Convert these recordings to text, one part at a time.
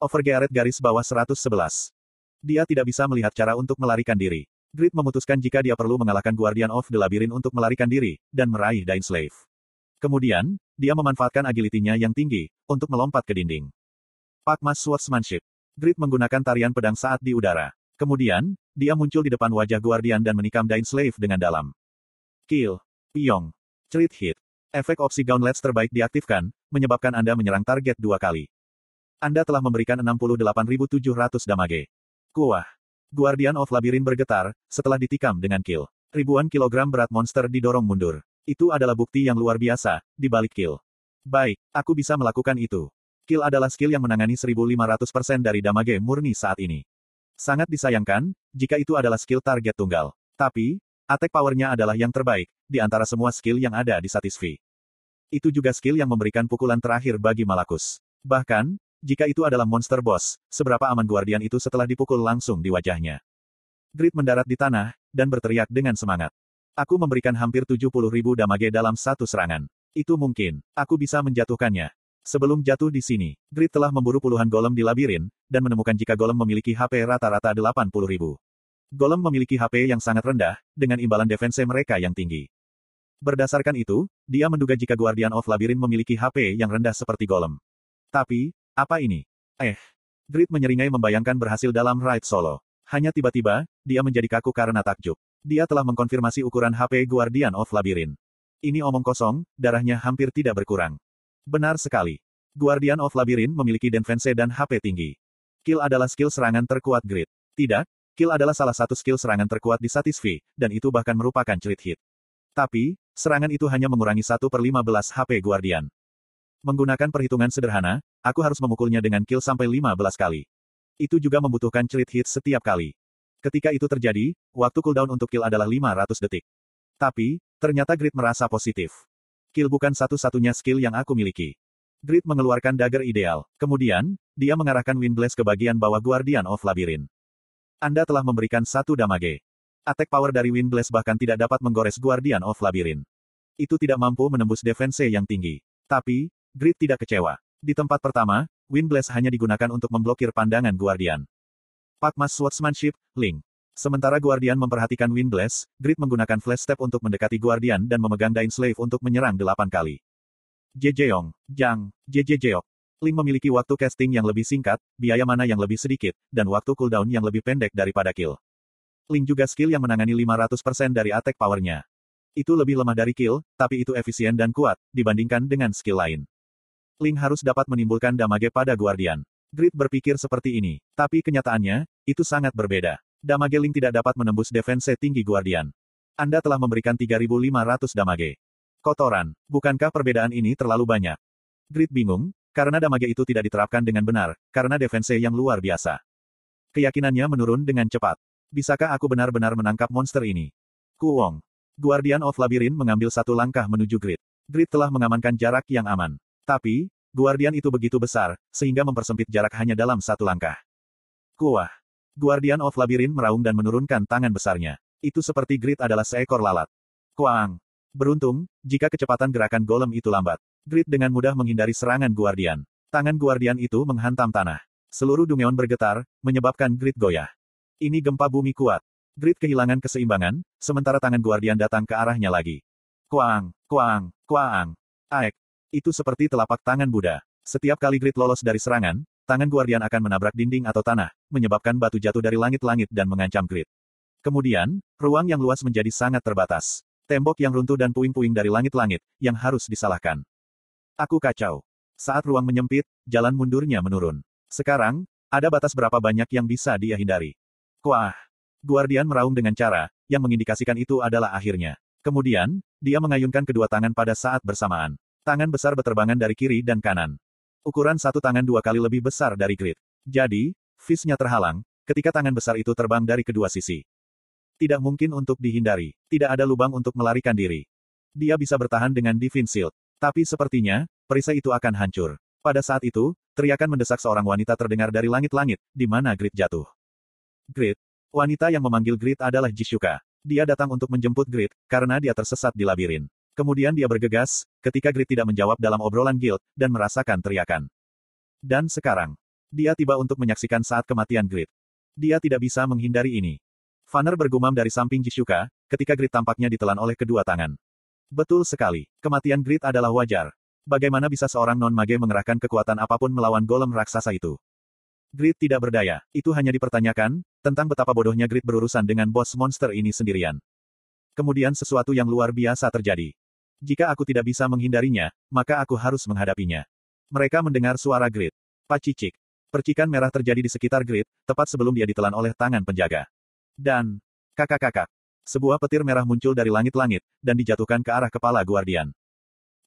Overgearet garis bawah 111. Dia tidak bisa melihat cara untuk melarikan diri. Grid memutuskan jika dia perlu mengalahkan Guardian of the Labyrinth untuk melarikan diri, dan meraih Dain Slave. Kemudian, dia memanfaatkan agility-nya yang tinggi, untuk melompat ke dinding. Pak Mas Swordsmanship. Grid menggunakan tarian pedang saat di udara. Kemudian, dia muncul di depan wajah Guardian dan menikam Dain Slave dengan dalam. Kill. Pyong. Cerit hit. Efek opsi Gauntlets terbaik diaktifkan, menyebabkan Anda menyerang target dua kali. Anda telah memberikan 68.700 damage. Kuah. Guardian of Labyrinth bergetar, setelah ditikam dengan kill. Ribuan kilogram berat monster didorong mundur. Itu adalah bukti yang luar biasa, di balik kill. Baik, aku bisa melakukan itu. Kill adalah skill yang menangani 1500% dari damage murni saat ini. Sangat disayangkan, jika itu adalah skill target tunggal. Tapi, attack powernya adalah yang terbaik, di antara semua skill yang ada di Satisfy. Itu juga skill yang memberikan pukulan terakhir bagi Malakus. Bahkan, jika itu adalah monster boss, seberapa aman Guardian itu setelah dipukul langsung di wajahnya. Grid mendarat di tanah, dan berteriak dengan semangat. Aku memberikan hampir 70 ribu damage dalam satu serangan. Itu mungkin. Aku bisa menjatuhkannya. Sebelum jatuh di sini, Grid telah memburu puluhan golem di labirin, dan menemukan jika golem memiliki HP rata-rata 80 ribu. Golem memiliki HP yang sangat rendah, dengan imbalan defense mereka yang tinggi. Berdasarkan itu, dia menduga jika Guardian of Labyrinth memiliki HP yang rendah seperti golem. Tapi, apa ini? Eh. Grid menyeringai membayangkan berhasil dalam raid solo. Hanya tiba-tiba, dia menjadi kaku karena takjub. Dia telah mengkonfirmasi ukuran HP Guardian of Labyrinth. Ini omong kosong, darahnya hampir tidak berkurang. Benar sekali. Guardian of Labyrinth memiliki defense dan HP tinggi. Kill adalah skill serangan terkuat grid. Tidak, kill adalah salah satu skill serangan terkuat di Satisfy, dan itu bahkan merupakan cerit hit. Tapi, serangan itu hanya mengurangi 1 per 15 HP Guardian. Menggunakan perhitungan sederhana, aku harus memukulnya dengan kill sampai 15 kali. Itu juga membutuhkan cerit hit setiap kali. Ketika itu terjadi, waktu cooldown untuk kill adalah 500 detik. Tapi, ternyata Grid merasa positif. Kill bukan satu-satunya skill yang aku miliki. Grid mengeluarkan dagger ideal. Kemudian, dia mengarahkan Wind Blast ke bagian bawah Guardian of Labyrinth. Anda telah memberikan satu damage. Attack power dari Wind Blast bahkan tidak dapat menggores Guardian of Labyrinth. Itu tidak mampu menembus defense yang tinggi. Tapi, Grid tidak kecewa. Di tempat pertama, Wind hanya digunakan untuk memblokir pandangan Guardian. Pak Mas Swordsmanship, Link. Sementara Guardian memperhatikan Wind Blast, Grid menggunakan Flash Step untuk mendekati Guardian dan memegang Dain Slave untuk menyerang delapan kali. Jejeong, Jang, Jejejeok. Ling memiliki waktu casting yang lebih singkat, biaya mana yang lebih sedikit, dan waktu cooldown yang lebih pendek daripada kill. Ling juga skill yang menangani 500% dari attack powernya. Itu lebih lemah dari kill, tapi itu efisien dan kuat, dibandingkan dengan skill lain. Ling harus dapat menimbulkan damage pada Guardian. Grid berpikir seperti ini, tapi kenyataannya, itu sangat berbeda. Damage Ling tidak dapat menembus defense tinggi Guardian. Anda telah memberikan 3.500 damage. Kotoran, bukankah perbedaan ini terlalu banyak? Grid bingung, karena damage itu tidak diterapkan dengan benar, karena defense yang luar biasa. Keyakinannya menurun dengan cepat. Bisakah aku benar-benar menangkap monster ini? Kuwong. Guardian of Labyrinth mengambil satu langkah menuju Grid. Grid telah mengamankan jarak yang aman. Tapi, Guardian itu begitu besar, sehingga mempersempit jarak hanya dalam satu langkah. Kuah. Guardian of Labyrinth meraung dan menurunkan tangan besarnya. Itu seperti Grid adalah seekor lalat. Kuang. Beruntung, jika kecepatan gerakan golem itu lambat. Grid dengan mudah menghindari serangan Guardian. Tangan Guardian itu menghantam tanah. Seluruh Dungeon bergetar, menyebabkan Grid goyah. Ini gempa bumi kuat. Grid kehilangan keseimbangan, sementara tangan Guardian datang ke arahnya lagi. Kuang, kuang, kuang. Aek. Itu seperti telapak tangan Buddha. Setiap kali Grid lolos dari serangan, tangan Guardian akan menabrak dinding atau tanah, menyebabkan batu jatuh dari langit-langit dan mengancam grid. Kemudian, ruang yang luas menjadi sangat terbatas. Tembok yang runtuh dan puing-puing dari langit-langit, yang harus disalahkan. Aku kacau. Saat ruang menyempit, jalan mundurnya menurun. Sekarang, ada batas berapa banyak yang bisa dia hindari. Kuah. Guardian meraung dengan cara, yang mengindikasikan itu adalah akhirnya. Kemudian, dia mengayunkan kedua tangan pada saat bersamaan. Tangan besar beterbangan dari kiri dan kanan. Ukuran satu tangan dua kali lebih besar dari grid. Jadi, fishnya terhalang, ketika tangan besar itu terbang dari kedua sisi. Tidak mungkin untuk dihindari. Tidak ada lubang untuk melarikan diri. Dia bisa bertahan dengan Divine Shield. Tapi sepertinya, perisai itu akan hancur. Pada saat itu, teriakan mendesak seorang wanita terdengar dari langit-langit, di mana Grid jatuh. Grid. Wanita yang memanggil Grid adalah Jishuka. Dia datang untuk menjemput Grid, karena dia tersesat di labirin. Kemudian dia bergegas, ketika Grid tidak menjawab dalam obrolan guild, dan merasakan teriakan. Dan sekarang, Dia tiba untuk menyaksikan saat kematian Grid. Dia tidak bisa menghindari ini. Fanner bergumam dari samping Jishuka, ketika Grid tampaknya ditelan oleh kedua tangan. Betul sekali, kematian Grid adalah wajar. Bagaimana bisa seorang non-mage mengerahkan kekuatan apa pun melawan golem raksasa itu? Grid tidak berdaya, itu hanya dipertanyakan, tentang betapa bodohnya Grid berurusan dengan bos monster ini sendirian. Kemudian sesuatu yang luar biasa terjadi. Jika aku tidak bisa menghindarinya, maka aku harus menghadapinya. Mereka mendengar suara Grid. Pacicik. Percikan merah terjadi di sekitar Grid, tepat sebelum dia ditelan oleh tangan penjaga. Dan, kakak-kakak. Sebuah petir merah muncul dari langit-langit, dan dijatuhkan ke arah kepala Guardian.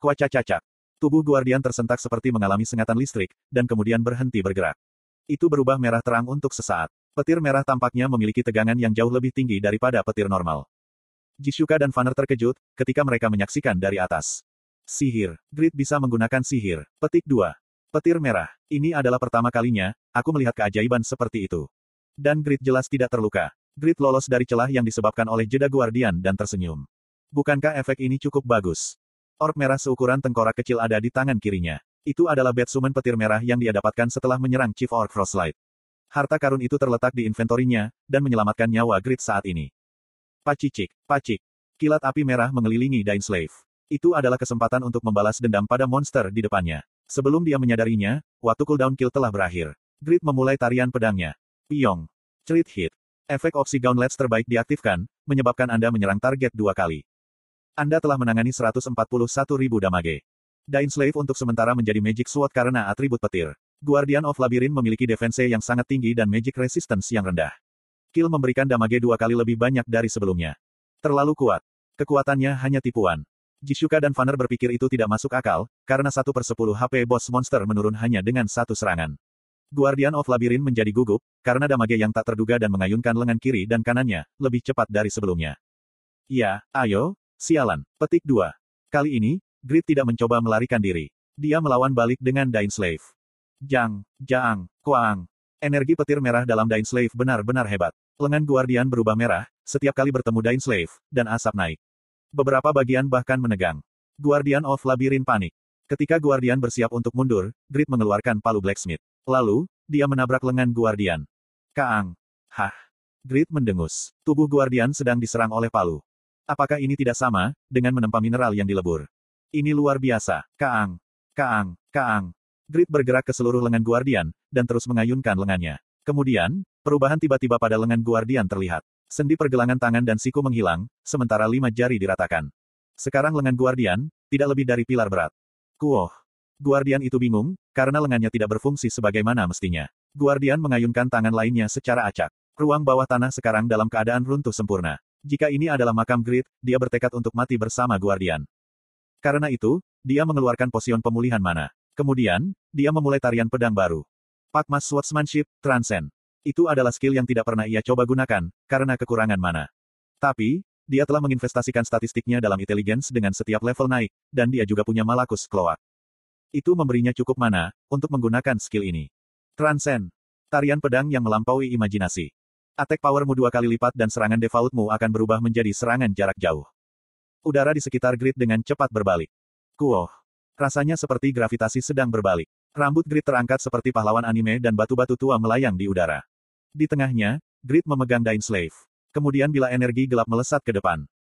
Kuacacacak. Tubuh Guardian tersentak seperti mengalami sengatan listrik, dan kemudian berhenti bergerak. Itu berubah merah terang untuk sesaat. Petir merah tampaknya memiliki tegangan yang jauh lebih tinggi daripada petir normal. Jishuka dan Fanner terkejut, ketika mereka menyaksikan dari atas. Sihir. Grid bisa menggunakan sihir. Petik 2. Petir merah. Ini adalah pertama kalinya, aku melihat keajaiban seperti itu. Dan Grid jelas tidak terluka. Grid lolos dari celah yang disebabkan oleh jeda Guardian dan tersenyum. Bukankah efek ini cukup bagus? Orb merah seukuran tengkorak kecil ada di tangan kirinya. Itu adalah bed petir merah yang dia dapatkan setelah menyerang Chief Orc Frostlight. Harta karun itu terletak di inventorinya, dan menyelamatkan nyawa Grid saat ini. Pacicik, pacik. Kilat api merah mengelilingi Dain Slave. Itu adalah kesempatan untuk membalas dendam pada monster di depannya. Sebelum dia menyadarinya, waktu cooldown kill telah berakhir. Grid memulai tarian pedangnya. Piong. Cerit hit. Efek Opsi Gauntlet terbaik diaktifkan, menyebabkan Anda menyerang target dua kali. Anda telah menangani 141.000 damage. Dain Slave untuk sementara menjadi Magic Sword karena atribut petir. Guardian of Labyrinth memiliki defense yang sangat tinggi dan Magic Resistance yang rendah. Kill memberikan damage dua kali lebih banyak dari sebelumnya. Terlalu kuat. Kekuatannya hanya tipuan. Jishuka dan Fanner berpikir itu tidak masuk akal, karena satu per sepuluh HP bos monster menurun hanya dengan satu serangan. Guardian of Labyrinth menjadi gugup, karena damage yang tak terduga dan mengayunkan lengan kiri dan kanannya, lebih cepat dari sebelumnya. Ya, ayo, sialan. Petik 2. Kali ini, Grid tidak mencoba melarikan diri. Dia melawan balik dengan Dain Slave. Jang, Jang, Kuang. Energi petir merah dalam Dain Slave benar-benar hebat. Lengan Guardian berubah merah, setiap kali bertemu Dain Slave, dan asap naik. Beberapa bagian bahkan menegang. Guardian of Labyrinth panik. Ketika Guardian bersiap untuk mundur, Grid mengeluarkan palu Blacksmith. Lalu, dia menabrak lengan Guardian. Kaang. Hah. Grid mendengus. Tubuh Guardian sedang diserang oleh palu. Apakah ini tidak sama, dengan menempa mineral yang dilebur? Ini luar biasa. Kaang. Kaang. Kaang. Grid bergerak ke seluruh lengan Guardian, dan terus mengayunkan lengannya. Kemudian, perubahan tiba-tiba pada lengan Guardian terlihat. Sendi pergelangan tangan dan siku menghilang, sementara lima jari diratakan. Sekarang lengan Guardian, tidak lebih dari pilar berat. Kuoh. Guardian itu bingung, karena lengannya tidak berfungsi sebagaimana mestinya. Guardian mengayunkan tangan lainnya secara acak. Ruang bawah tanah sekarang dalam keadaan runtuh sempurna. Jika ini adalah makam Grid, dia bertekad untuk mati bersama Guardian. Karena itu, dia mengeluarkan posion pemulihan mana. Kemudian, dia memulai tarian pedang baru. Pakmas Swordsmanship, Transcend. Itu adalah skill yang tidak pernah ia coba gunakan, karena kekurangan mana. Tapi, dia telah menginvestasikan statistiknya dalam intelligence dengan setiap level naik, dan dia juga punya Malakus Cloak. Itu memberinya cukup mana, untuk menggunakan skill ini. Transcend. Tarian pedang yang melampaui imajinasi. Attack powermu dua kali lipat dan serangan defaultmu akan berubah menjadi serangan jarak jauh. Udara di sekitar grid dengan cepat berbalik. Kuoh. Rasanya seperti gravitasi sedang berbalik. Rambut grid terangkat seperti pahlawan anime dan batu-batu tua melayang di udara. Di tengahnya, Grid memegang Dain Slave. Kemudian bila energi gelap melesat ke depan.